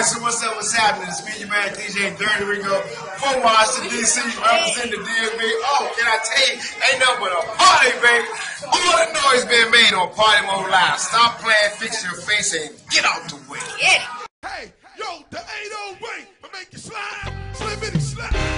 Alright, so what's up? What's happening? It's me, your man DJ Dirty Rico from Washington, D.C. representing the DMV. Oh, can I tell you, ain't nothing but a party, baby. All the noise being made on Party Mode Live. Stop playing, fix your face, and get out the way. Get it. Hey, yo, the 808 will make you slide, slippity slide.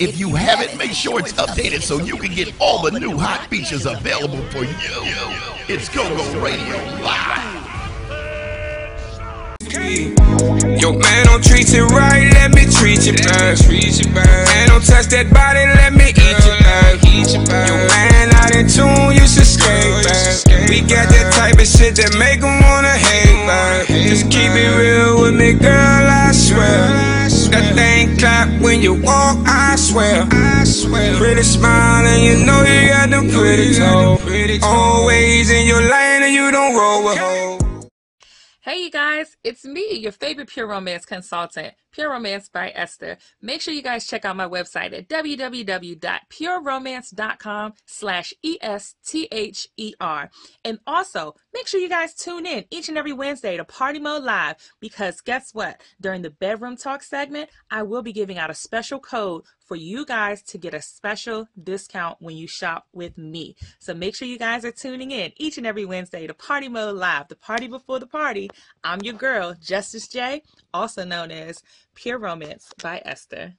If you haven't, make sure it's updated so you can get all the new hot features available for you. It's GoGo Radio Live. Yo, man, don't treat you right, let me treat you bad. Man, don't touch that body, let me eat you bad. Yo, man, out in tune, you should skate oh, back. We got that type of shit that make them wanna hate back. Just keep it real with me, girl, I swear. That thing clap when you walk, I swear. I swear. Pretty smile and you know you got them pretty toes. Always in your lane and you don't roll with hoes. Hey, you guys, it's me, your favorite pure romance consultant, Pure Romance by Esther. Make sure you guys check out my website at www.pureromance.com slash E-S-T-H-E-R. And also, make sure you guys tune in each and every Wednesday to Party Mode Live because guess what? During the Bedroom Talk segment, I will be giving out a special code for you guys to get a special discount when you shop with me. So make sure you guys are tuning in each and every Wednesday to Party Mode Live, the party before the party. I'm your girl, Justice J, also known as Pure Romance by Esther.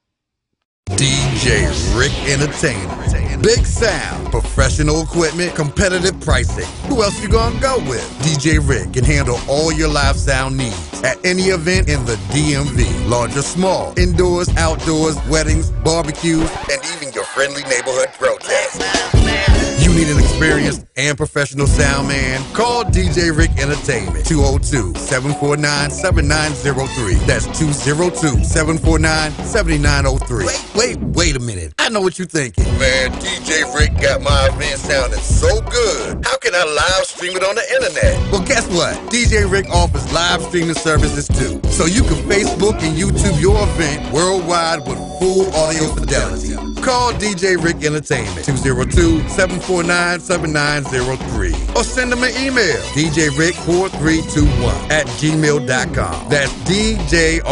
DJ Rick Entertainment. Big sound, professional equipment, competitive pricing. Who else you gonna go with? DJ Rick can handle all your live sound needs at any event in the DMV. Large or small, indoors, outdoors, weddings, barbecues, and even your friendly neighborhood protest. Need an experienced and professional sound man? Call DJ Rick Entertainment 202 749 7903. That's 202 749 7903. Wait, wait, wait a minute. I know what you're thinking. Man, DJ Rick got my event sounding so good. How can I live stream it on the internet? Well, guess what? DJ Rick offers live streaming services too. So you can Facebook and YouTube your event worldwide with full audio fidelity. Call DJ Rick Entertainment 202 749 7903 or send them an email DJRick4321 at gmail.com. That's DJRIC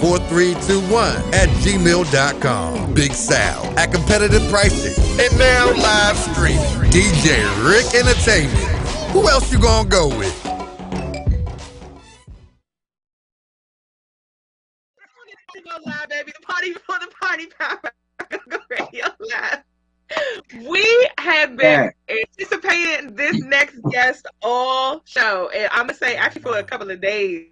4321 at gmail.com. Big Sal at competitive pricing and now live streaming. DJ Rick Entertainment. Who else you gonna go with? Live, baby. The party before the party power. Radio Live. We have been anticipating this next guest all show, and I'm gonna say actually for a couple of days,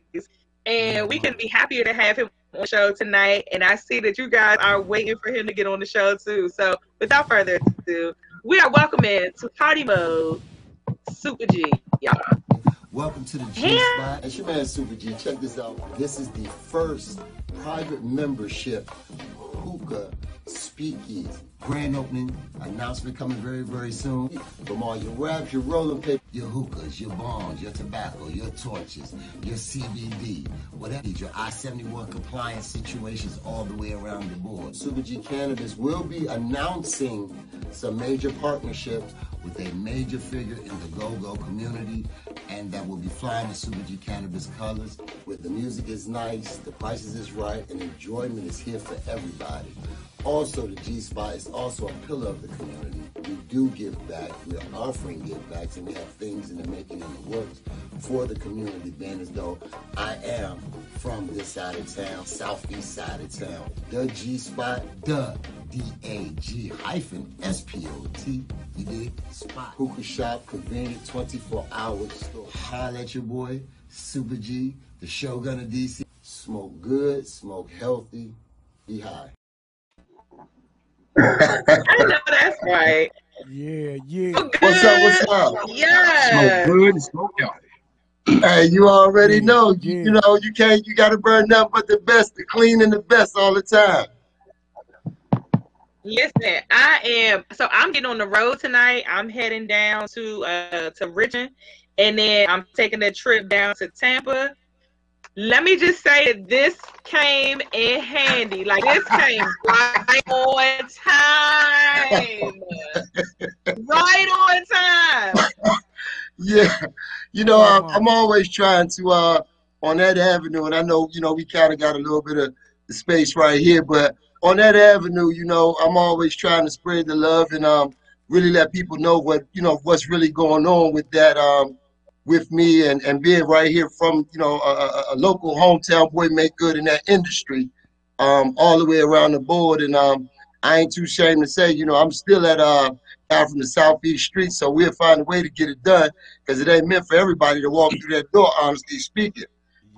and we can be happier to have him on the show tonight. And I see that you guys are waiting for him to get on the show too. So without further ado, we are welcoming to Party Mode Super G, y'all. Welcome to the G Spot. It's your man Super G. Check this out. This is the first private membership hookah speakeasy. Grand opening announcement coming very, very soon. From all your wraps, your rolling paper, your hookahs, your bongs, your tobacco, your torches, your CBD, whatever, your I-71 compliance situations all the way around the board. Super G Cannabis will be announcing some major partnerships with a major figure in the go-go community and that will be flying the Super G Cannabis colors. Where the music is nice, the prices is right, and enjoyment is here for everybody. Also, the G Spot is also a pillar of the community. We do give back. We're offering give backs, and we have things in the making and the works for the community, being as though I am from this side of town, southeast side of town. The G Spot, the D A G hyphen S P O T. You dig? Spot. Hookah shop, convenient, 24 hours store. Holla at your boy, Super G, the Shogun of DC. Smoke good, smoke healthy, be high. I know that's right. Yeah, yeah. What's up? What's up? Yeah. Smoke good, smoke y'all. Hey, you already know. You, you know, you can't. You got to burn nothing but the best, the clean and the best all the time. Listen, I am so I'm getting on the road tonight. I'm heading down to uh to Richmond and then I'm taking a trip down to Tampa. Let me just say that this came in handy. Like this came right on time. right on time. Yeah, you know, Come I'm. I'm always trying to uh on that avenue, and I know you know we kind of got a little bit of space right here, but on that avenue, you know, I'm always trying to spread the love and um really let people know what you know what's really going on with that um with me and and being right here from you know a, a, local hometown boy make good in that industry um all the way around the board. And um I ain't too ashamed to say you know I'm still at uh out from the southeast street so we'll find a way to get it done because it ain't meant for everybody to walk through that door honestly speaking.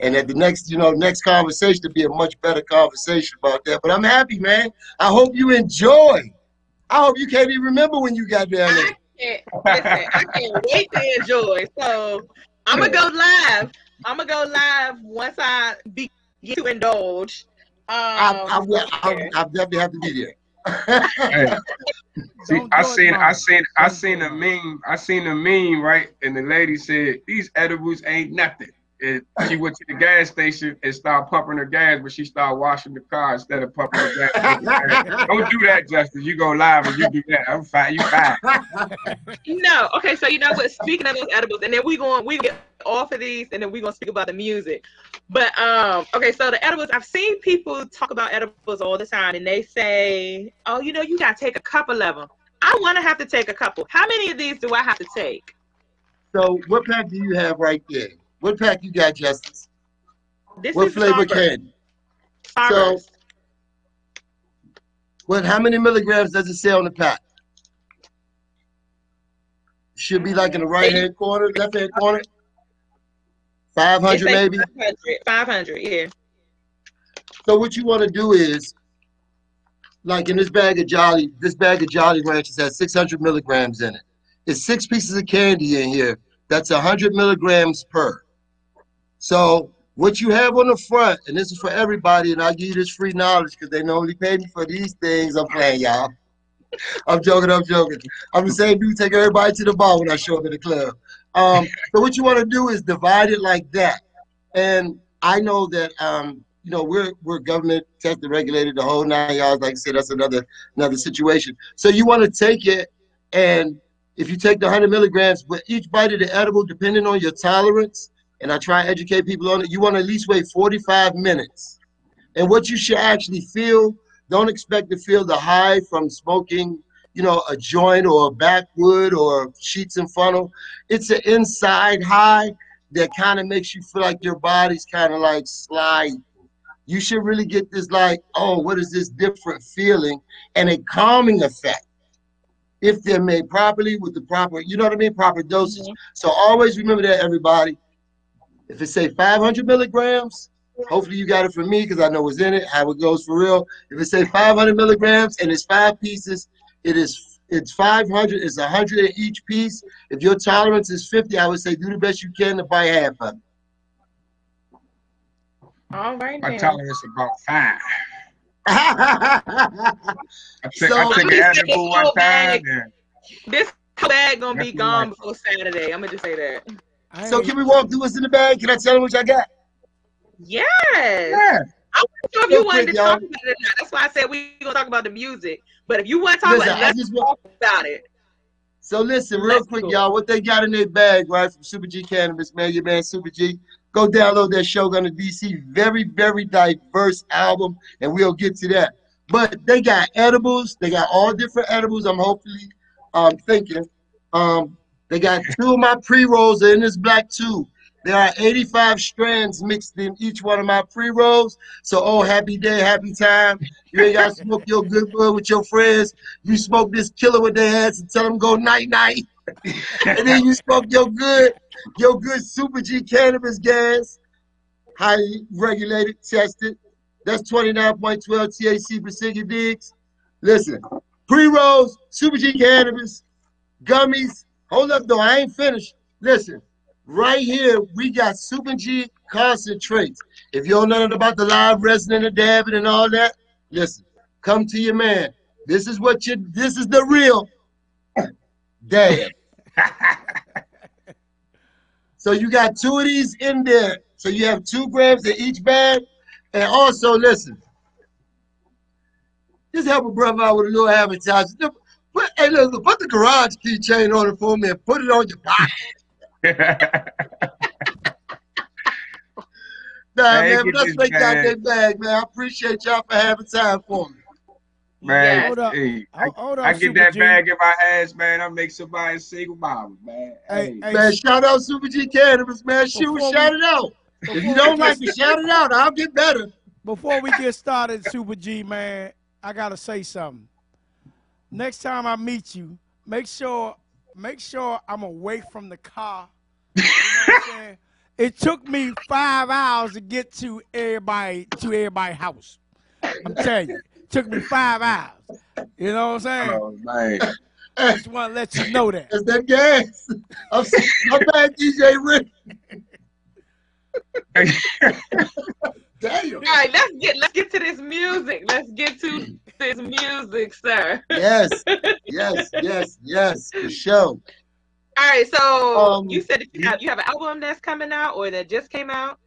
And at the next you know next conversation to be a much better conversation about that. But I'm happy man. I hope you enjoy. I hope you can't even remember when you got down there. I listen, I can't wait to enjoy. So I'm gonna go live. I'm gonna go live once I begin to indulge. Um, I, I, will- I, yeah. I definitely have to be there. Hey, see, I seen, I seen, I seen a meme. I seen a meme, right? And the lady said, "These edibles ain't nothing." And she went to the gas station and started pumping her gas, but she started washing the car instead of pumping the gas. Don't do that, Justin. You go live and you do that. I'm fine. You fine. No, okay. So you know what? Speaking of those edibles, and then we going we get off of these, and then we are gonna speak about the music. But um, okay. So the edibles, I've seen people talk about edibles all the time, and they say, "Oh, you know, you gotta take a couple of them." I want to have to take a couple. How many of these do I have to take? So, what pack do you have right there? What pack you got, Justice? This What is flavor Starburst. candy? Starburst. What? How many milligrams does it say on the pack? Should be like in the right hand corner, left hand corner. Five hundred maybe. 500, 500, yeah. So what you want to do is, like in this bag of Jolly, this bag of Jolly Ranchers has 600 milligrams in it. It's six pieces of candy in here. That's 100 milligrams per. So what you have on the front, and this is for everybody, and I give you this free knowledge because they normally pay me for these things. I'm playing, y'all. I'm joking. I'm joking. I'm the same dude take everybody to the bar when I show up at the club. Um, so what you want to do is divide it like that. And I know that um, you know we're we're government tested, regulated, the whole nine yards. Like I said, that's another another situation. So you want to take it, and if you take the 100 milligrams, but each bite of the edible, depending on your tolerance, and I try and educate people on it, you want to at least wait 45 minutes. And what you should actually feel, don't expect to feel the high from smoking, you know, a joint or a backwood or sheets and funnel. It's an inside high that kind of makes you feel like your body's kind of like sliding. You should really get this like, oh, what is this different feeling and a calming effect if they're made properly with the proper, you know what I mean, proper dosage. Mm-hmm. So always remember that, everybody. If it say 500 milligrams, hopefully you got it from me because I know what's in it, how it goes for real. If it say 500 milligrams and it's five pieces, it is it's 500. It's 100 in each piece. If your tolerance is 50, I would say do the best you can to buy half of it. All right My now. tolerance is about five. I took, So- I took an edible this one whole time. bag. And This bag gonna be gone before Saturday. I'm gonna just say that. I so can we walk through what's in the bag? Can I tell them what I got? Yes. yeah, I wasn't sure if you wanted quick, to y'all. talk about it or not. That's why I said we gonna talk about the music. But if you want to talk Listen, about it, I let's just want, talk about it. So listen, real Let's quick, y'all, what they got in their bag, right, from Super G Cannabis, man, your man Super G. Go download that Shogun of DC. Very, very diverse album, and we'll get to that. But they got edibles. They got all different edibles. I'm hopefully um, thinking. Um, they got two of my pre rolls in this black tube. There are 85 strands mixed in each one of my pre rolls. So, oh, happy day, happy time. You ain't got to smoke your good bud with your friends. You smoke this killer with their ass and tell them go night night. and then you smoke your good, your good Super G cannabis gas, highly regulated, tested. That's 29.12 THC per cigarette digs. Listen, pre rolls, Super G cannabis, gummies. Hold up, though, I ain't finished. Listen, right here we got Super G concentrates. If you don't know nothing about the live resin of dabbing and all that, listen, come to your man. This is what you. This is the real dab. so you got two of these in there. So you have two grams in each bag. And also, listen, just help a brother out with a little advertising. Put, hey, listen, put the garage keychain on it for me and put it on your pocket. nah, man, but let's make out that bag, man. I appreciate y'all for having time for me. Man, Hold up. hey, I, Hold on, I get Super that G. bag in my ass, man. I make somebody a single mama, man. Hey, hey, Man, shout out Super G Cannabis, man. Shoot, Before shout we- it out. If you don't like it, shout it out. I'll get better. Before we get started, Super G, man, I gotta say something. Next time I meet you, make sure make sure I'm away from the car. You know what I'm saying? It took me five hours to get to everybody to everybody's house. I'm telling you, it took me five hours. You know what I'm saying? Oh, man. I just want to let you know that. That's that gas. I'm, I'm back, DJ Rick. Damn. All right, let's get let's get to this music. Let's get to this music, sir. Yes, yes, yes, yes, for sure. All right, so Um, you said that you have you have an album that's coming out or that just came out.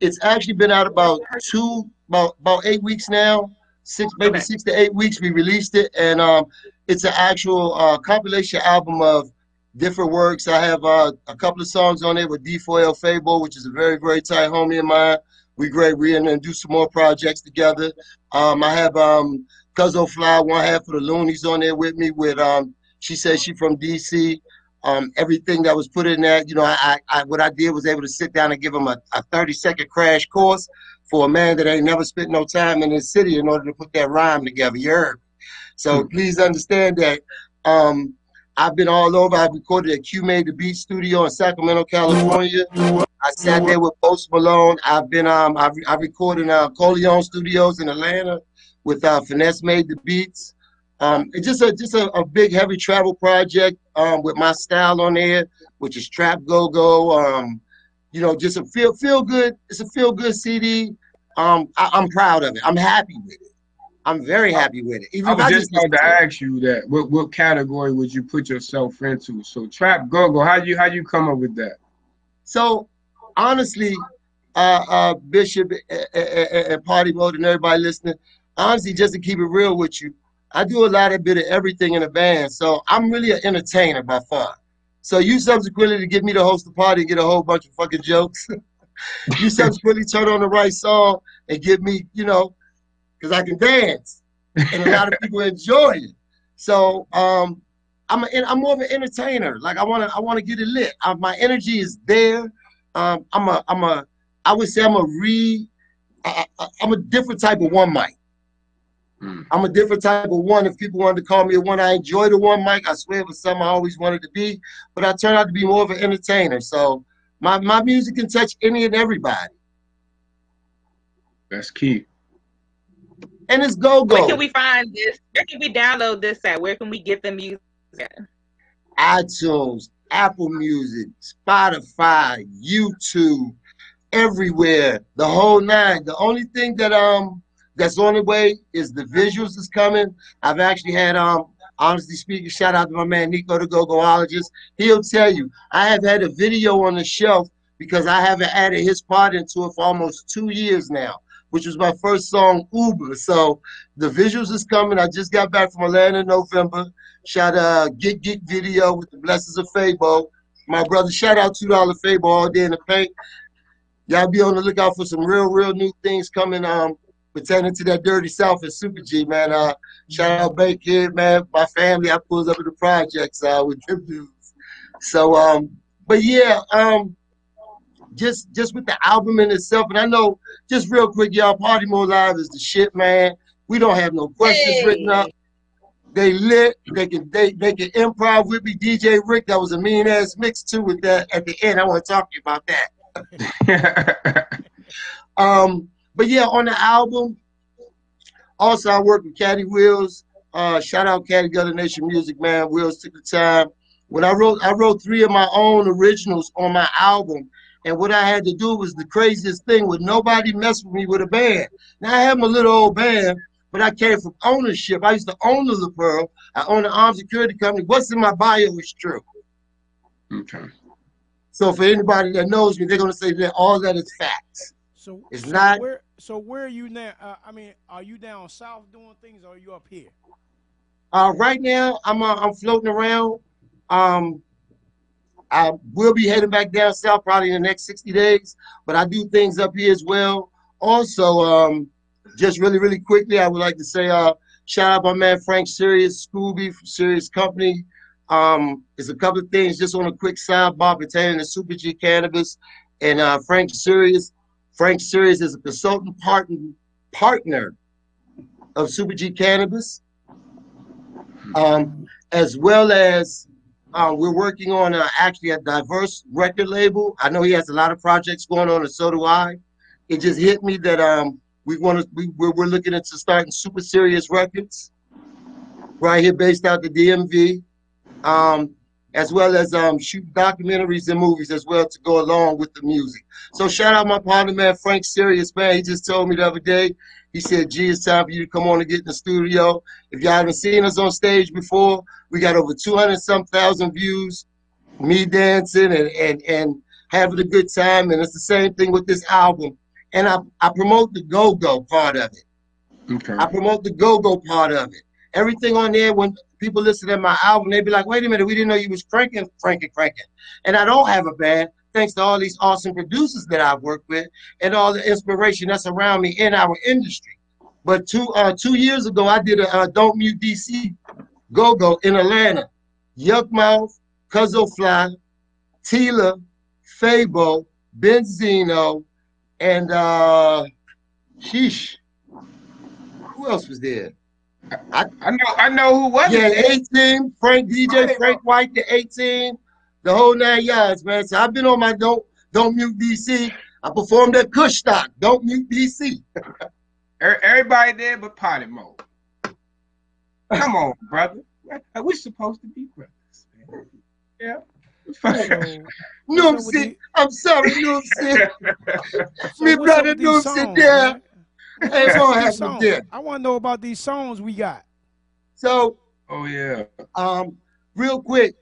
It's actually been out about two, about about eight weeks now. Six, maybe Okay. six to eight weeks. We released it, and um, it's an actual uh, compilation album of different works. I have uh, a couple of songs on it with D4L Fabo, which is a very very tight homie of mine. We great. We're gonna do some more projects together. Um, I have um, Cuzzo Fly, one half of the Loonies on there with me. With um, she says she from DC. Um, everything that was put in that, you know, I, I what I did was able to sit down and give him a, a 30 second crash course for a man that ain't never spent no time in this city in order to put that rhyme together. You heard? me? So please understand that um, I've been all over. I've recorded at Q Made the Beat Studio in Sacramento, California. I sat there with Post Malone. I've been um I've, I've recorded uh Coleon Studios in Atlanta with uh Finesse Made the Beats. Um, it's just a just a, a big heavy travel project um with my style on there, which is trap go go. Um, you know, just a feel feel good. It's a feel good CD. Um, I, I'm proud of it. I'm happy with it. I'm very happy with it. Even I was just about to ask you that. What what category would you put yourself into? So trap go go. How do you how you come up with that? So honestly, uh, uh, Bishop and, and Party Mode and everybody listening, honestly, just to keep it real with you, I do a lot of bit of everything in a band. So I'm really an entertainer by far. So you subsequently to get me to host a party and get a whole bunch of fucking jokes. you subsequently turn on the right song and give me, you know, because I can dance, and a lot of people enjoy it. So um, I'm a, I'm more of an entertainer. Like I want to I want to get it lit. Uh, my energy is there. Um, I'm a I'm a I would say I'm a re I, I, I'm a different type of one mic. I'm a different type of one. If people wanted to call me a one, I enjoy the one mic. I swear it was something I always wanted to be, but I turned out to be more of an entertainer. So my my music can touch any and everybody, That's key. And it's go go. Where can we find this? Where can we download this at? Where can we get the music? at? iTunes, Apple Music, Spotify, YouTube, everywhere, the whole nine. The only thing that um that's on the way is the visuals is coming. I've actually had um honestly speaking, shout out to my man Nico the Go-Goologist. He'll tell you I have had a video on the shelf because I haven't added his part into it for almost two years now, which was my first song, Uber. So the visuals is coming. I just got back from Atlanta in November. Shot a Get Get video with the blessings of Fabo. My brother, shout out two dollar Fabo all day in the paint. Y'all be on the lookout for some real, real new things coming um pertaining to that dirty South and Super G, man. Uh, shout out Bay Kid, man. My family, I pulled up in the projects uh, with them dudes. So, um, but yeah, um, just just with the album in itself, and I know just real quick, y'all, Party Mode Live is the shit, man. We don't have no questions Hey. written up. They lit. They can they they can improv with me. DJ Rick, that was a mean ass mix too with that at the end. I want to talk to you about that. Um, but yeah, on the album, also I work with Caddy Wheels. Uh, shout out Caddy Gutter Nation Music, man. Wheels took the time. When I wrote, I wrote three of my own originals on my album, and what I had to do was the craziest thing with nobody mess with me with a band. Now I have my little old band, but I came from ownership. I used to own the La Pearl. I own an armed security company. What's in my bio is true. Okay. So for anybody that knows me, they're gonna say that all that is facts. So It's so not- Where, so where are you now? Uh, I mean, are you down south doing things, or are you up here? Uh, right now, I'm uh, I'm floating around. Um, I will be heading back down south probably in the next 60 days, but I do things up here as well. Also, um, just really, really quickly, I would like to say, uh, shout out my man Frank Sirius, Scooby from Sirius Company. Um, there's a couple of things just on a quick sidebar pertaining to Super G Cannabis and uh, Frank Sirius. Frank Sirius is a consultant partner partner of Super G Cannabis um, as well as uh, we're working on uh, actually a diverse record label. I know he has a lot of projects going on, and so do I. It just hit me that um, we want to we, we're, we're looking into starting Super Serious Records right here, based out the DMV, um, as well as um, shoot documentaries and movies as well to go along with the music. So shout out my partner man Frank Serious man. He just told me the other day. He said, "Gee, it's time for you to come on and get in the studio." If y'all haven't seen us on stage before, we got over 200 some thousand views, me dancing and, and, and having a good time. And it's the same thing with this album. And I, I promote the go-go part of it. Okay. I promote the go-go part of it. Everything on there, when people listen to my album, they be like, wait a minute, we didn't know you was cranking, cranking, cranking. And I don't have a band, thanks to all these awesome producers that I've worked with and all the inspiration that's around me in our industry. But two uh, two years ago, I did a uh, Don't Mute DC Go-Go in Atlanta. Yukmouth, Cuzzo Fly, Tila, Fabo, Benzino, and uh, sheesh. Who else was there? I know I know who was Yeah, it. 18, Frank DJ, Frank White, the 18, the whole nine yards, man. So I've been on my Don't Don't Mute DC. I performed at Kush Stock, Don't Mute DC. Er- Everybody there but Potty Mode. Come on, brother. We're supposed to be brothers, man. Yeah. Noom with Sit, I'm sorry, Noom Sit. So Me brother with these Noom songs, Sit there. man? Hey, What's gonna with these happen there. I want to know about these songs we got. So, Oh yeah. um, real quick,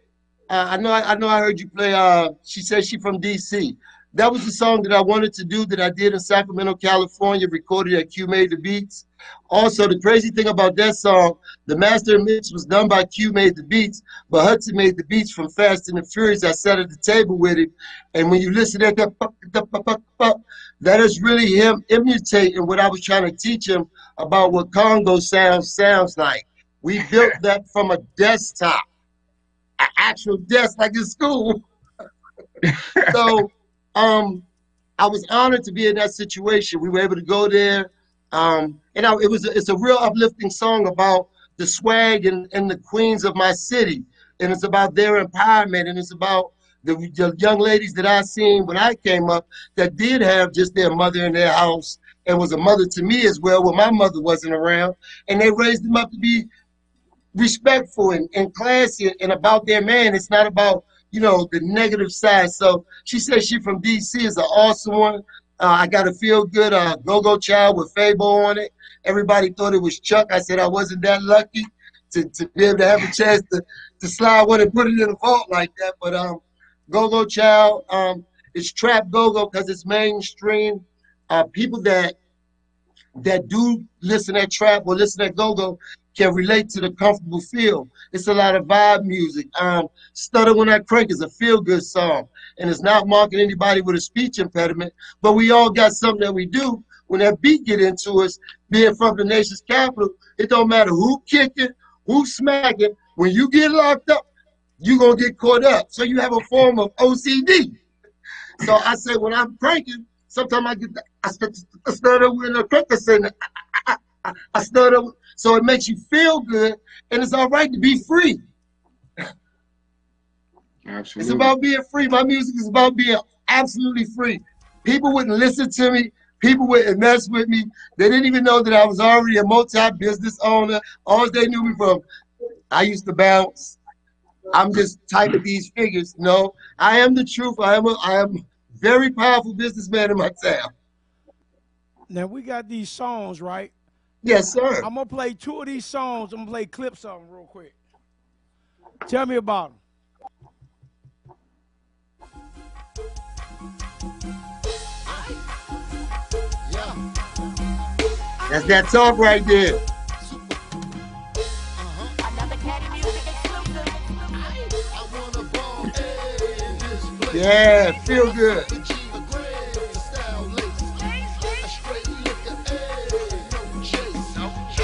uh, I know I know I heard you play. Uh, she said she from DC. That was the song that I wanted to do that I did in Sacramento, California, recorded at Q Made the Beats. Also, the crazy thing about that song, the master mix was done by Q Made the Beats, but Hudson made the beats from Fast and the Furious. I sat at the table with him, and when you listen to that, that is really him imitating what I was trying to teach him about what Congo sound sounds like. We built that from a desktop, an actual desk like in school. so um, I was honored to be in that situation. We were able to go there, um, and I, it was it's a real uplifting song about the swag and, and the queens of my city, and it's about their empowerment, and it's about the, the young ladies that I seen when I came up that did have just their mother in their house and was a mother to me as well when my mother wasn't around, and they raised them up to be respectful and, and classy and about their man. It's not about you know the negative side. So she says she from DC is an awesome one. Uh, I got a feel good uh, go go child with Fabo on it. Everybody thought it was Chuck. I said I wasn't that lucky to, to be able to have a chance to, to slide one and put it in a vault like that. But um, go go child, um, it's trap go go because it's mainstream. Uh, people that that do listen at trap or listen at go go can relate to the comfortable feel. It's a lot of vibe music. Um, Stutter When I Crank is a feel good song, and it's not marking anybody with a speech impediment, but we all got something that we do when that beat get into us being from the nation's capital, it don't matter who kicking, who smacking. When you get locked up, you gonna get caught up. So you have a form of OCD. So I say when I'm cranking, sometimes I get I stutter when cranker saying I, I, I stutter. So it makes you feel good, and it's all right to be free. Absolutely. It's about being free. My music is about being absolutely free. People wouldn't listen to me. People wouldn't mess with me. They didn't even know that I was already a multi-business owner. All they knew me from, I used to bounce. I'm just typing these figures. No, I am the truth. I am a, I am very powerful businessman in my town. Now we got these songs, right? Yes, sir. I'm gonna play two of these songs. I'm gonna play clips of them real quick. Tell me about them. That's that talk right there. Yeah, feel good.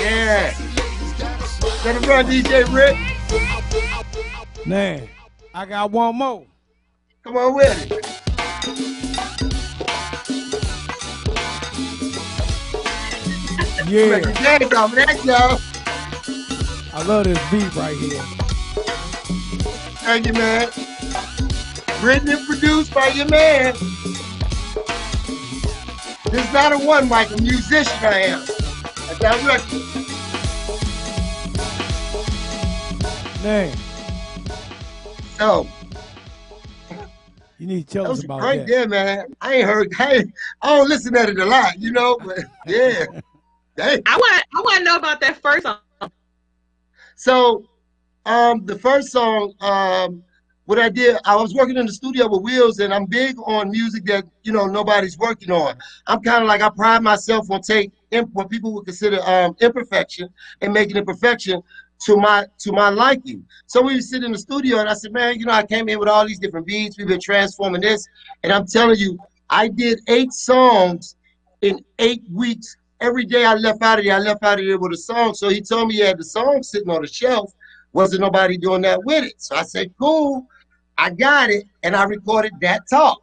Yeah. Let it run, DJ Rick. Man, I got one more. Come on with it. Yeah. Dance off that, y'all. I love this beat right here. Thank you, man. Written and produced by your man. This is not a one mic, a musician I am. A director. Man, So, you need to tell that us was about right that. there, man. I ain't heard, I, ain't, I don't listen to it a lot, you know, but yeah. Dang. I want I want to know about that first song. So, um, the first song, um, what I did, I was working in the studio with Wheels, and I'm big on music that you know nobody's working on. I'm kind of like I pride myself on take imp- what people would consider um, imperfection and making it perfection to my to my liking. So we sit in the studio, and I said, man, you know, I came in with all these different beats. We've been transforming this, and I'm telling you, I did eight songs in eight weeks. Every day I left out of there, I left out of there with a song. So he told me he had the song sitting on the shelf. Wasn't nobody doing that with it. So I said, cool. I got it, and I recorded that talk.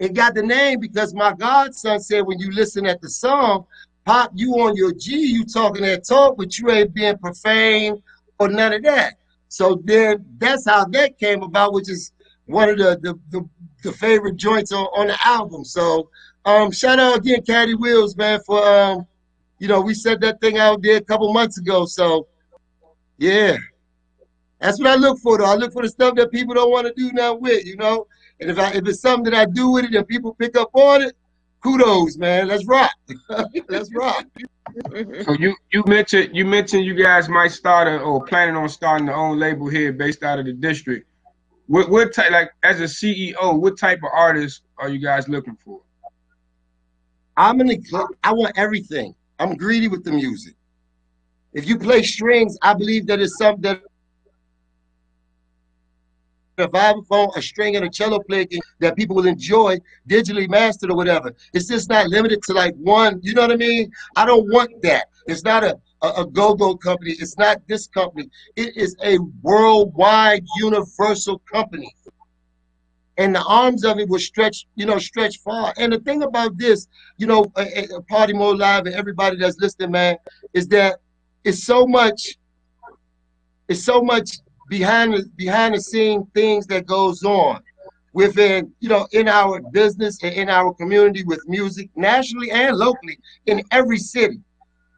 It got the name because my godson said when you listen at the song, Pop, you on your G, you talking that talk, but you ain't being profane or none of that. So then that's how that came about, which is one of the the, the, the favorite joints on, on the album. So um shout out again, Caddy Wheels, man, for um, you know, we set that thing out there a couple months ago. So yeah. That's what I look for though. I look for the stuff that people don't want to do now with, you know. And if I if it's something that I do with it and people pick up on it, kudos, man. Let's rock. Let's rock. So you you mentioned you mentioned you guys might start a, or planning on starting their own label here based out of the district. What what type like as a CEO, what type of artists are you guys looking for? I'm an I want everything. I'm greedy with the music. If you play strings, I believe that it's something that a vibraphone, a string, and a cello can- that people will enjoy, digitally mastered or whatever. It's just not limited to like one. You know what I mean? I don't want that. It's not a a, go-go company. It's not this company. It is a worldwide, universal company. And the arms of it will stretch, you know, stretch far. And the thing about this, you know, a- a Party Mode Live and everybody that's listening, man, is that it's so much, it's so much behind the behind the scene things that goes on within, you know, in our business and in our community with music, nationally and locally, in every city.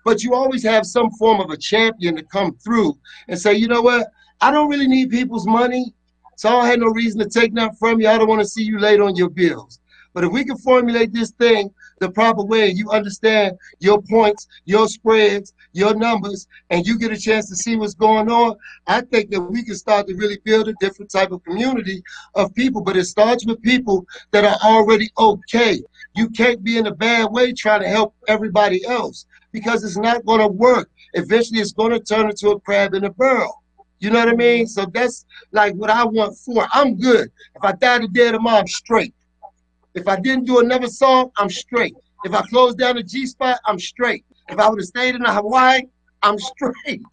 But you always have some form of a champion to come through and say, you know what, I don't really need people's money. So I have no reason to take nothing from you. I don't want to see you late on your bills. But if we can formulate this thing the proper way, you understand your points, your spreads, your numbers, and you get a chance to see what's going on, I think that we can start to really build a different type of community of people. But it starts with people that are already okay. You can't be in a bad way trying to help everybody else because it's not going to work. Eventually, it's going to turn into a crab in a barrel. You know what I mean? So that's like what I want for. I'm good. If I die today tomorrow, I'm straight. If I didn't do another song, I'm straight. If I close down the G spot, I'm straight. If I would have stayed in Hawaii, I'm straight.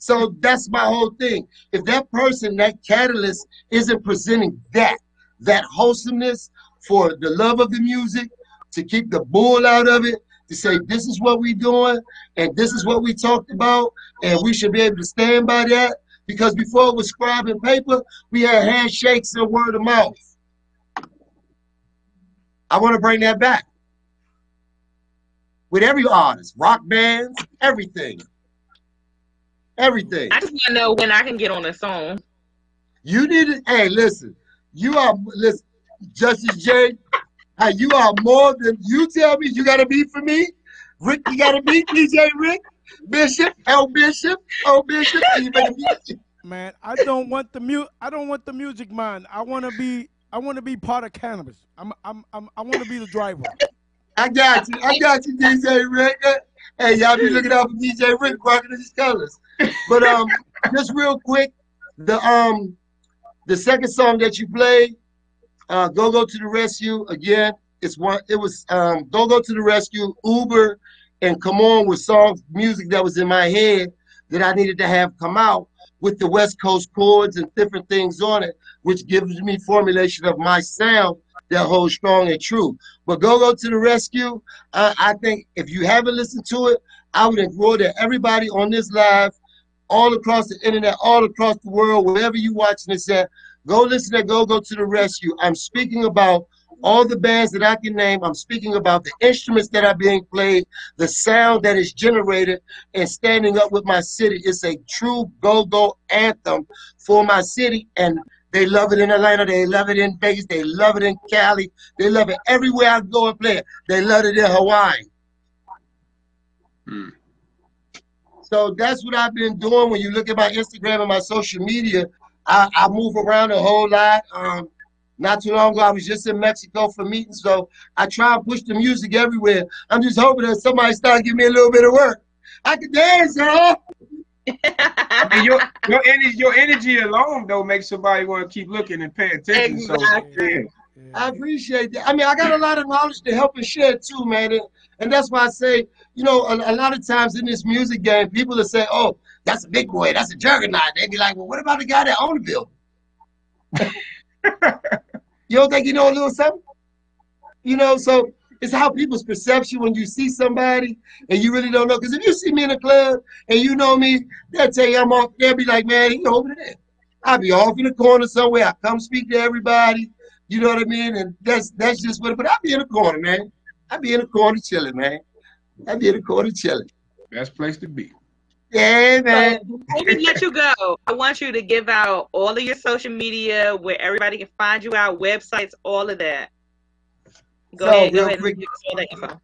So that's my whole thing. If that person, that catalyst, isn't presenting that, that wholesomeness for the love of the music, to keep the bull out of it, to say this is what we're doing and this is what we talked about, and we should be able to stand by that. Because before it was scribe and paper, we had handshakes and word of mouth. I want to bring that back with every artist, rock bands, everything. Everything. I just want to know when I can get on a song. You need it. Hey, listen. You are listen, Justice J. Hey, you are more than you tell me. You got to be for me. Rick, you got to be DJ Rick Bishop. L Bishop. O Bishop. You better be. Man, I don't want the mu- I don't want the music man. I want to be I want to be part of cannabis. I'm I'm, I'm I want to be the driver. I got you. I got you, DJ Rick. Hey, y'all be looking out for DJ Rick rocking his colors. But um, just real quick, the um, the second song that you played, uh, "Go Go to the Rescue" again. It's one. It was um, "Go Go to the Rescue," Uber, and "Come On" with songs, music that was in my head that I needed to have come out with the West Coast chords and different things on it, which gives me formulation of my sound that holds strong and true. But Go Go to the Rescue, uh, I think if you haven't listened to it, I would implore that everybody on this live, all across the internet, all across the world, wherever you're watching this at, go listen to Go Go to the Rescue. I'm speaking about all the bands that I can name. I'm speaking about the instruments that are being played, the sound that is generated, and standing up with my city. It's a true go-go anthem for my city. And they love it in Atlanta. They love it in Vegas. They love it in Cali. They love it everywhere I go and play it. They love it in Hawaii. Hmm. So that's what I've been doing. When you look at my Instagram and my social media, I, I move around a whole lot. Um, not too long ago, I was just in Mexico for meetings, so I try and push the music everywhere. I'm just hoping that somebody start giving me a little bit of work. I can dance, y'all. Mean, your your energy, your energy alone though makes somebody want to keep looking and pay attention. So yeah. I appreciate that. I mean, I got a lot of knowledge to help and share too, man. And, and that's why I say, you know, a, a lot of times in this music game, people will say, oh, that's a big boy, that's a juggernaut. They'd be like, well, what about the guy that owned the building? you don't think you know a little something? You know, so it's how people's perception when you see somebody and you really don't know. Because if you see me in a club and you know me, they'll tell you I'm off. They'll be like, man, he over there. I'll be off in the corner somewhere. I come speak to everybody. You know what I mean? And that's that's just what. But I'll be in the corner, man. I'll be in the corner chilling, man. I'll be in the corner chilling. Best place to be. Yeah, man. So before we let you go, I want you to give out all of your social media where everybody can find you out, websites, all of that. Go So, ahead, go real ahead. quick- and give us all that info.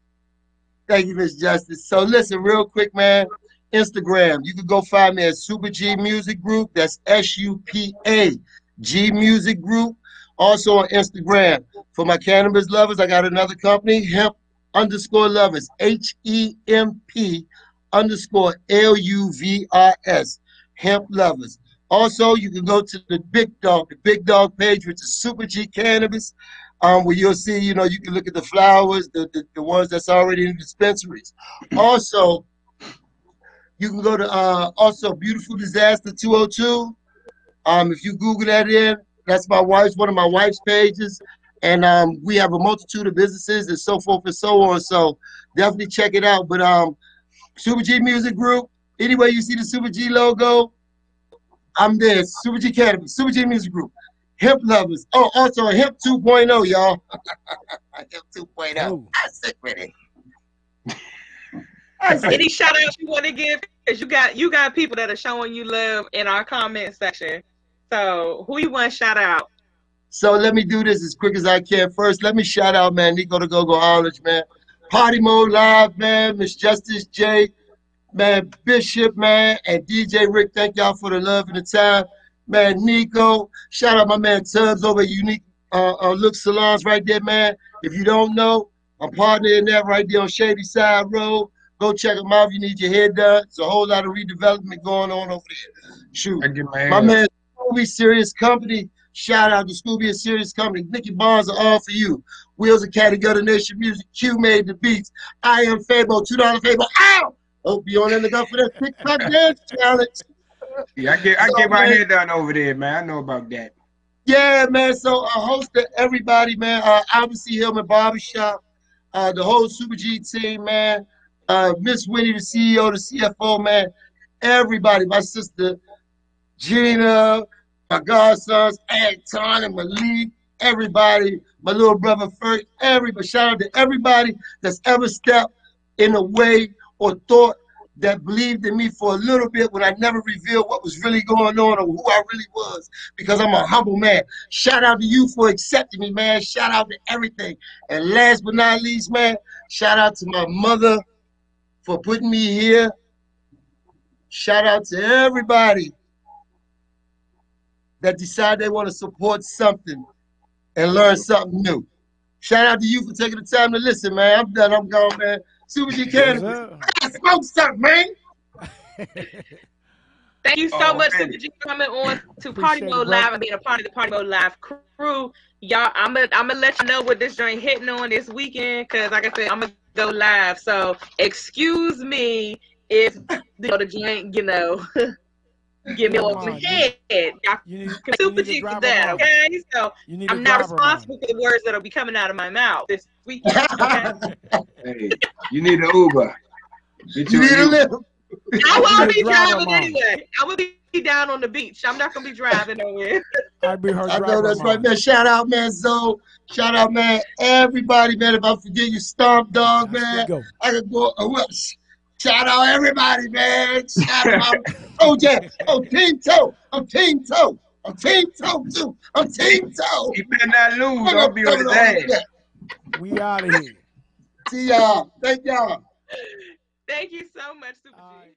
Thank you, Miss Justice. So listen, real quick, man. Instagram, you can go find me at Super G Music Group. That's S U P A G Music Group. Also on Instagram. For my cannabis lovers, I got another company, Hemp underscore lovers. H E M P underscore L U V R S. Hemp lovers. Also, you can go to the Big Dog, the Big Dog page, which is Super G Cannabis um, where you'll see, you know, you can look at the flowers, the, the, the ones that's already in the dispensaries. Also, you can go to uh, also Beautiful Disaster 202. Um, if you Google that in, that's my wife's one of my wife's pages, and um, we have a multitude of businesses and so forth and so on. So definitely check it out. But um, Super G Music Group. Anywhere you see the Super G logo, I'm there. Super G Cannabis, Super G Music Group. Hemp lovers. Oh, also a Hemp 2.0, y'all. hip 2.0. I sick with it. Any shout outs you want to give? Because you got you got people that are showing you love in our comment section. So who you want to shout out? So let me do this as quick as I can. First, let me shout out, man, Nico the Go-Goologist, man. Party Mode Live, man. Miss Justice J, man. Bishop, man. And DJ Rick, thank y'all for the love and the time. Man, Nico. Shout out my man Tubbs over at Unique uh, uh, Look Salons right there, man. If you don't know, I'm partnering in that right there on Shady Side Road. Go check them out if you need your hair done. It's a whole lot of redevelopment going on over there. Shoot. My My man, we serious company. Shout out to Scooby and Serious Company. Nicky Barnes are all for you. Wheels of Caddy Gutter Nation Music. Q made the beats. I am Fabo. $2 Fabo. Ow! Hope you on in the go for that TikTok dance challenge. Yeah, I get I So, get my man- hair done over there, man. I know about that. Yeah, man. So a host of everybody, man. Uh, obviously Hillman Barbershop, uh, the whole Super G team, man. Uh, Miss Winnie, the CEO, the CFO, man. Everybody, my sister Gina, my godsons, Anton and Malik, everybody, my little brother Ferg, everybody. Shout out to everybody that's ever stepped in a way or thought that believed in me for a little bit when I never revealed what was really going on or who I really was because I'm a humble man. Shout out to you for accepting me, man. Shout out to everything. And last but not least, man, shout out to my mother for putting me here. Shout out to everybody that decide they want to support something and learn something new. Shout out to you for taking the time to listen, man. I'm done. I'm gone, man. Super G Cannabis. Sir. I smoke something, man. Thank you so Oh, much, man. Super G, for coming on to Party Mode bro. Live and being a part of the Party Mode Live crew. Y'all, I'm gonna I'm gonna let you know what this joint hitting on this weekend, cause like I said, I'm gonna go live. So excuse me if you know the joint, you know, get me Come off on, my head. Y'all You need, can you Super need G for that, them okay? So I'm not drop 'em responsible for the words that'll be coming out of my mouth this weekend. Okay? Hey, you need an Uber. Get You you need a lift. I won't be You need to drop 'em driving anyway. I will be down on the beach. I'm not gonna be driving nowhere. I'd be her I drop know that's 'em right, man. Shout out, man, Zoe. Shout out, man, everybody, man. If I forget you, Stomp Dog, man. go. I could go. Uh, what? Shout out everybody, man. Shout out. oh yeah. Oh Team Toe. I'm Team Toe. I'm Team Toe too. I'm Team Toe. You better not lose. Don't be on his ass. We out of here. See y'all. Thank y'all. Thank you so much, Super G.